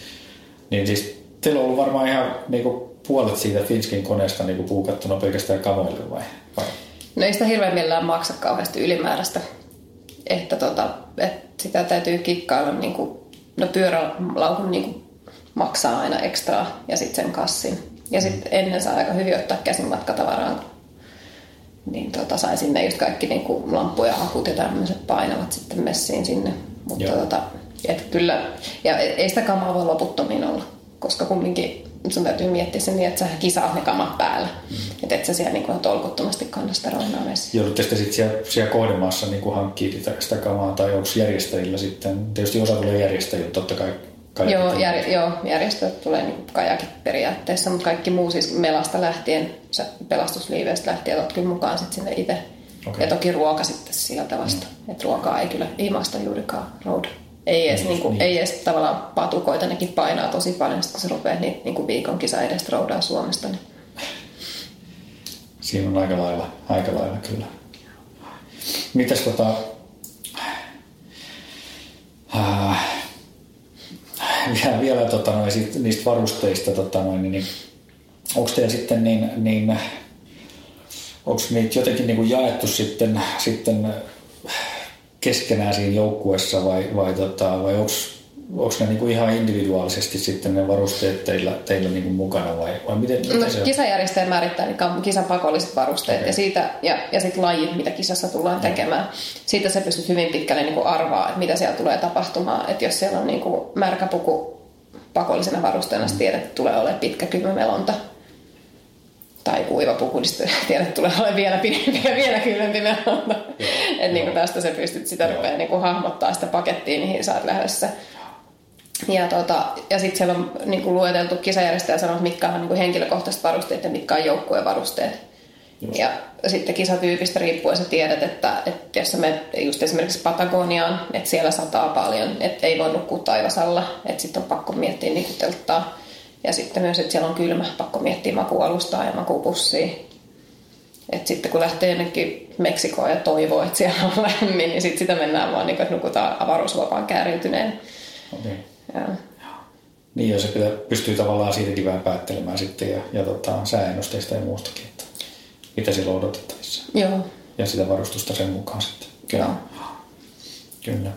niin siis teillä on ollut varmaan ihan niin kuin puolet siitä Finskin koneesta niin kuin puukattuna pelkästään kamoille vai? vai? No ei sitä hirveän millään maksa kauheasti ylimääräistä. Että, tota, että sitä täytyy kikkailla, niin kuin, no pyörälaukun niin kuin maksaa aina ekstraa ja sitten sen kassin. Ja sitten ennen saa aika hyvin ottaa käsin matkatavaraan, niin tota, sai sinne just kaikki niin kuin lamppuja, akut ja tämmöiset painavat sitten messiin sinne. Mutta tota, et kyllä, ja ei sitä kamaa voi loputtomiin olla, koska kumminkin sun täytyy miettiä sen niin, että sä kisaat ne kamat päällä. Mm. Että et sä siellä niin kuin tolkuttomasti kanna sitä roinaa messiin. Joudutte sitten sit siellä, siellä kohdemaassa niin hankkia sitä, sitä kamaa, tai onko järjestäjillä sitten, tietysti osa tulee järjestäjillä, totta kai Kajakit joo, jär, joo, järjestöt tulee niin kajakit periaatteessa, mutta kaikki muu siis melasta lähtien, pelastusliiveistä lähtien olet kyllä mukaan sitten sinne itse. Okay. Ja toki ruoka sitten sieltä vasta. Mm. Että ruokaa ei kyllä ilmasta juurikaan rouda. Ei edes, mm, niin kuin, niin. ei edes tavallaan patukoita, nekin painaa tosi paljon, kun se rupeaa niin, niin kuin viikon kisa edes roudaa Suomesta. Niin. Siinä on aika lailla, aika lailla kyllä. Mitäs tota... Äh, vielä, tota noin, sit, niistä varusteista, tota noin, niin, niin onko teillä sitten niin, niin onko niitä jotenkin niin kuin jaettu sitten, sitten keskenään siinä joukkuessa vai, vai, tota, vai onko onko ne niinku ihan individuaalisesti sitten ne varusteet teillä, teillä niinku mukana vai, vai miten, miten no, se Kisajärjestäjä määrittää niin kisan pakolliset varusteet okay. ja, siitä, ja, ja sitten lajit, mitä kisassa tullaan tekemään. Siitä se pystyt hyvin pitkälle niinku arvaa, että mitä siellä tulee tapahtumaan. Että jos siellä on niinku märkä puku pakollisena varusteena, tiedät, että tulee olemaan pitkä kylmämelonta tai kuiva puku, niin tiedät, että tulee olemaan vielä pidempi ja vielä kylmempi melonta. että niin tästä se pystyt sitä rupeaa niin hahmottaa sitä pakettia, mihin sä oot lähdössä. Ja, tota, ja sitten siellä on niin kuin lueteltu kisajärjestäjä sanonut, mitkä on niin kuin henkilökohtaiset varusteet ja mitkä on joukkueen varusteet. Just. Ja sitten kisatyypistä riippuen sä tiedät, että, että jos menet just esimerkiksi Patagoniaan, että siellä sataa paljon, että ei voi nukkua taivasalla, että sitten on pakko miettiä niin telttaa. Ja sitten myös, että siellä on kylmä, pakko miettiä makualustaa ja makupussia. Et sitten kun lähtee jonnekin Meksikoon ja toivoo, että siellä on lämmin, niin sitten sitä mennään vaan niin kuin, että nukutaan avaruusvapaan kääriytyneen. Okay. Ja. Niin, ja se pystyy tavallaan siitäkin vähän päättelemään sitten ja, ja tota, sääennusteista ja muustakin, että mitä sillä on odotettavissa. Joo. Ja sitä varustusta sen mukaan sitten. Kyllä. Joo. Kyllä.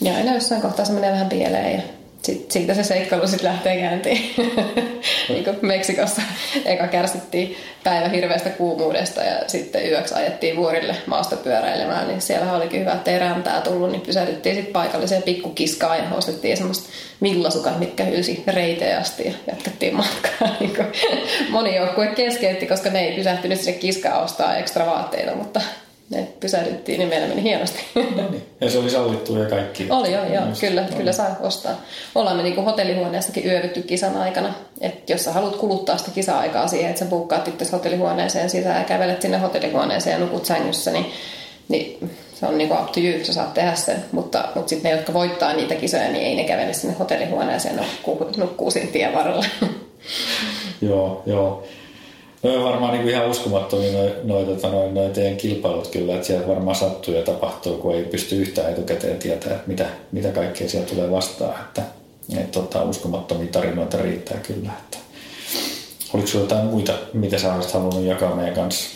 Ja aina jossain kohtaa se menee vähän pieleen ja sitten siitä se seikkailu sitten lähtee käyntiin. niin kuin Meksikossa eka kärsittiin päivä hirveästä kuumuudesta ja sitten yöksi ajettiin vuorille maastopyöräilemään, niin siellä olikin hyvä, että ei räntää tullut, niin pysähdyttiin sitten paikalliseen pikkukiskaan ja ostettiin semmoista villasukat, mitkä hylsi asti ja jatkettiin matkaa. niin moni joukkue keskeytti, koska ne ei pysähtynyt sinne kiskaan ostaa ekstra vaatteita, mutta ne pysähdyttiin, niin meillä meni hienosti. No niin. Ja se oli sallittu ja kaikki. Oli joo, joo kyllä, no. kyllä saa ostaa. Ollaan me niinku hotellihuoneessakin yövytty kisan aikana. Et jos sä haluat kuluttaa sitä kisa-aikaa siihen, että sä buukkaat itse hotellihuoneeseen sisään ja kävelet sinne hotellihuoneeseen ja nukut sängyssä, niin, niin se on niinku up to you, sä saat tehdä sen. Mutta, mutta sitten ne, jotka voittaa niitä kisoja, niin ei ne kävele sinne hotellihuoneeseen, nukkuu, nukkuu siinä tien varrella. joo, joo. No on varmaan niin kuin ihan uskomattomia noin noi, tota, noi, noi teidän kilpailut kyllä, että siellä varmaan sattuu ja tapahtuu, kun ei pysty yhtään etukäteen tietää, että mitä, mitä kaikkea siellä tulee vastaan. Että, että tota, uskomattomia tarinoita riittää kyllä. Että. Oliko sinulla jotain muita, mitä sä olisit halunnut jakaa meidän kanssa?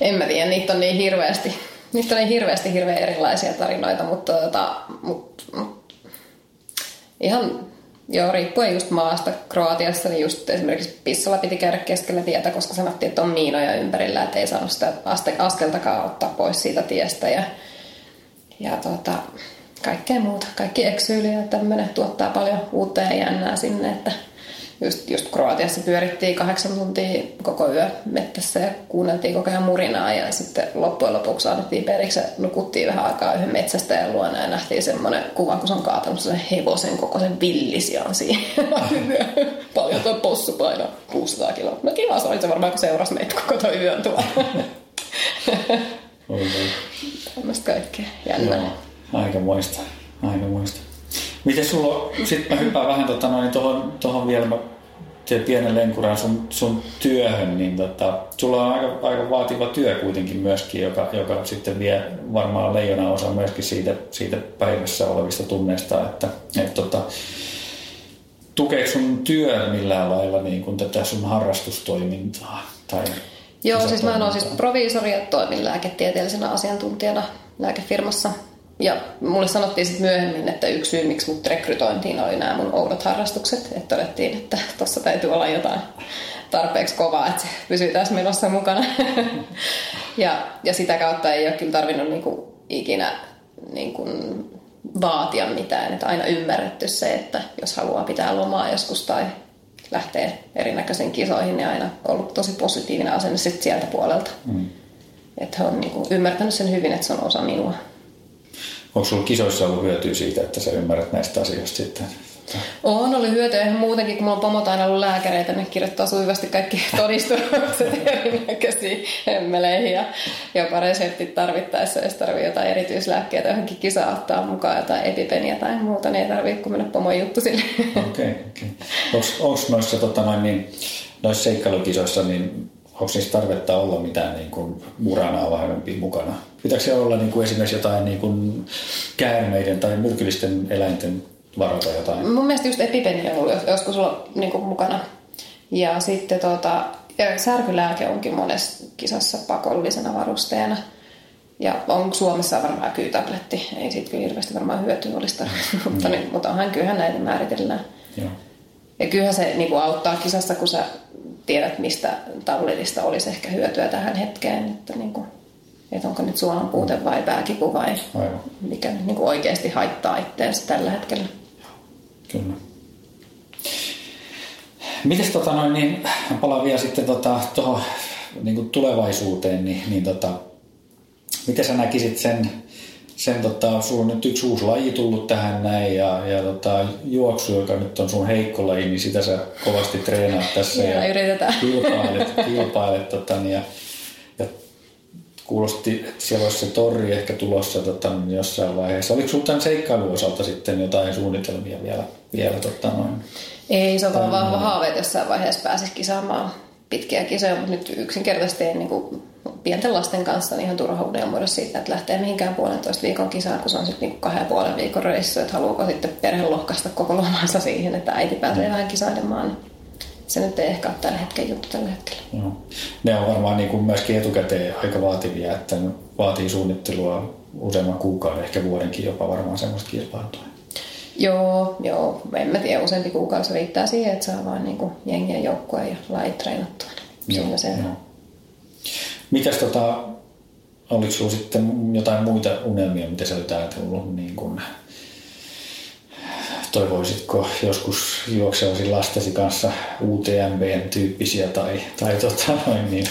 En mä tiedä, niitä on niin hirveästi. Niitä on niin hirveästi hirveän erilaisia tarinoita, mutta, tota, mutta, mutta ihan Joo, riippuen just maasta. Kroatiassa niin just esimerkiksi Pissalla piti käydä keskellä tietä, koska sanottiin, että on miinoja ympärillä, että ei saanut sitä askeltakaan ottaa pois siitä tiestä. Ja, ja tota, kaikkea muuta. Kaikki eksyyliä ja tämmöinen tuottaa paljon uutta ja jännää sinne, että just, just Kroatiassa pyörittiin kahdeksan tuntia koko yö mettässä ja kuunneltiin koko ajan murinaa ja sitten loppujen lopuksi annettiin periksi ja nukuttiin vähän aikaa yhden metsästä ja luona ja nähtiin semmoinen kuva, kun se on kaatanut sen hevosen kokoisen villisian siihen. Paljon tuo possu painaa 600 kiloa. No kiva se oli se varmaan, kun seurasi meitä koko toi yön tuolla. Tämmöistä kaikkea jännää. Joo, aika muista. Aika muista. Miten sulla, sitten mä hyppään vähän tota, noin, tohon, tohon vielä, mä teen pienen lenkuran sun, sun työhön, niin tota, sulla on aika, aika vaativa työ kuitenkin myöskin, joka, joka sitten vie varmaan leijona osa myöskin siitä, siitä päivässä olevista tunneista, että et, tota, tukeeko sun työ millään lailla niin kuin tätä sun harrastustoimintaa? Tai Joo, siis mä oon siis proviisori ja toimin lääketieteellisenä asiantuntijana lääkefirmassa ja mulle sanottiin sitten myöhemmin, että yksi syy, miksi mut rekrytointiin oli nämä mun oudot harrastukset. Että todettiin, että tuossa täytyy olla jotain tarpeeksi kovaa, että se pysyy tässä menossa mukana. ja, ja sitä kautta ei ole kyllä tarvinnut niinku ikinä niinku vaatia mitään. Että aina ymmärretty se, että jos haluaa pitää lomaa joskus tai lähtee erinäköisiin kisoihin, niin aina ollut tosi positiivinen asenne sit sieltä puolelta. Mm. Että he on niinku ymmärtänyt sen hyvin, että se on osa minua. Onko sinulla kisoissa ollut hyötyä siitä, että sä ymmärrät näistä asioista sitten? On oli hyötyä ihan muutenkin, kun mulla on pomot aina ollut lääkäreitä, ne kirjoittaa sujuvasti kaikki todistukset erinäköisiin hemmeleihin ja jopa reseptit tarvittaessa, jos tarvii jotain erityislääkkeitä johonkin kisaan ottaa mukaan jotain epipeniä tai muuta, niin ei tarvitse kun mennä pomon juttu sille. Okei, okay, okay. Onko noissa, tota, noin, niin, noissa seikkailukisoissa, niin onko niissä tarvetta olla mitään niin kuin muranaa vahvempia mukana? Pitääkö siellä olla niin kuin esimerkiksi jotain niin kuin käärmeiden tai myrkyllisten eläinten varata jotain? Mun mielestä just epipeni on ollut joskus sulla niin kuin mukana. Ja sitten tota, ja särkylääke onkin monessa kisassa pakollisena varusteena. Ja on Suomessa varmaan kyytabletti. Ei siitä kyllä hirveästi varmaan hyötyä olisi mutta, niin, mutta onhan kyllähän näitä määritellään. Joo. Ja kyllähän se niin kuin auttaa kisassa, kun sä tiedät, mistä tabletista olisi ehkä hyötyä tähän hetkeen. Että, niin kuin, että onko nyt suolan puute vai pääkipu vai Aivan. mikä niin kuin oikeasti haittaa itteensä tällä hetkellä. Kyllä. Mites tota noin, niin palaan vielä sitten tota, tuohon niin tulevaisuuteen, niin, niin tota, miten sä näkisit sen, sen tota, sulla on nyt yksi uusi laji tullut tähän näin ja, ja tota, juoksu, joka nyt on sun heikko laji, niin sitä sä kovasti treenaat tässä ja, ja yritetään. kilpailet, kilpailet tota, niin, ja, ja kuulosti, että siellä olisi se torri ehkä tulossa tota, jossain vaiheessa. Oliko sinulla tämän seikkailun osalta sitten jotain suunnitelmia vielä? vielä tota, noin? Ei, se on vaan vahva haave, että jossain vaiheessa pääsisi kisaamaan pitkiä kisoja, mutta nyt yksinkertaisesti ei niin kuin pienten lasten kanssa niin ihan turha unelmoida siitä, että lähtee mihinkään puolentoista viikon kisaan, kun se on sitten niin kahden puolen viikon reissu, että haluuko sitten perhe lohkaista koko lomansa siihen, että äiti pääsee vähän kisailemaan. Se nyt ei ehkä ole tällä hetkellä juttu tällä hetkellä. Joo. Ne on varmaan niin kuin myöskin etukäteen aika vaativia, että vaatii suunnittelua useamman kuukauden, ehkä vuodenkin jopa varmaan semmoista kilpailua. Joo, joo. En mä tiedä, useampi kuukausi riittää siihen, että saa vaan niin jengien joukkueen ja lajit treenattua. Joo, se joo. Mitäs tota, oliko sinulla sitten jotain muita unelmia, mitä sä olet ajatellut niin kuin toivoisitko joskus juoksevasi lastesi kanssa UTMB-tyyppisiä tai, tai tota noin niin?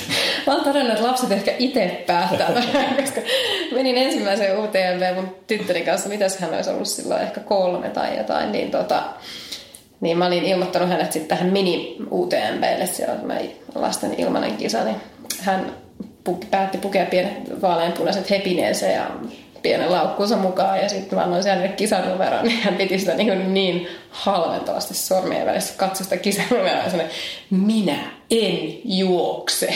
Mä oon todennut, että lapset ehkä itse päättää koska menin ensimmäiseen UTMB mun tyttöni kanssa, mitäs hän olisi ollut silloin, ehkä kolme tai jotain, niin tota, niin mä olin ilmoittanut hänet sitten tähän mini UTMBlle, siellä on lasten ilmainen kisa, niin hän päätti pukea pienet vaaleanpunaiset hepineensä ja pienen laukkuunsa mukaan ja sitten mä annoin hänelle kisanumeron, niin hän piti sitä niin, niin halventavasti sormien välissä katsoa sitä kisanumeroa ja sanoi, minä en juokse.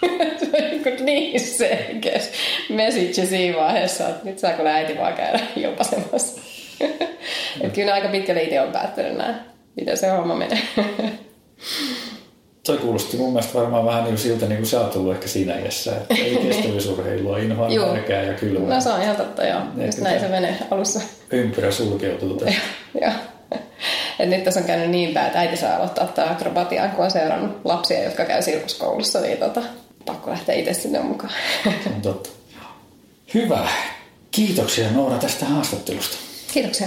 se on niin selkeäs message siinä vaiheessa, että nyt saa kyllä äiti vaan käydä jopa semmoista. että kyllä aika pitkälle itse on päättänyt näin, miten se homma menee. Toi kuulosti mun mielestä varmaan vähän niin siltä, niin kuin sä oot tullut ehkä siinä iässä, että ei kestävyysurheilua, inhoan nälkää ja kylmää. No se on ihan totta, joo. Just näin se menee alussa. Ympyrä sulkeutuu tässä. joo. Et nyt tässä on käynyt niin päin, että äiti saa aloittaa tämä akrobatiaan, kun on seurannut lapsia, jotka käy sirkuskoulussa, niin tota, pakko lähteä itse sinne mukaan. se on totta. Hyvä. Kiitoksia Noora tästä haastattelusta. Kiitoksia.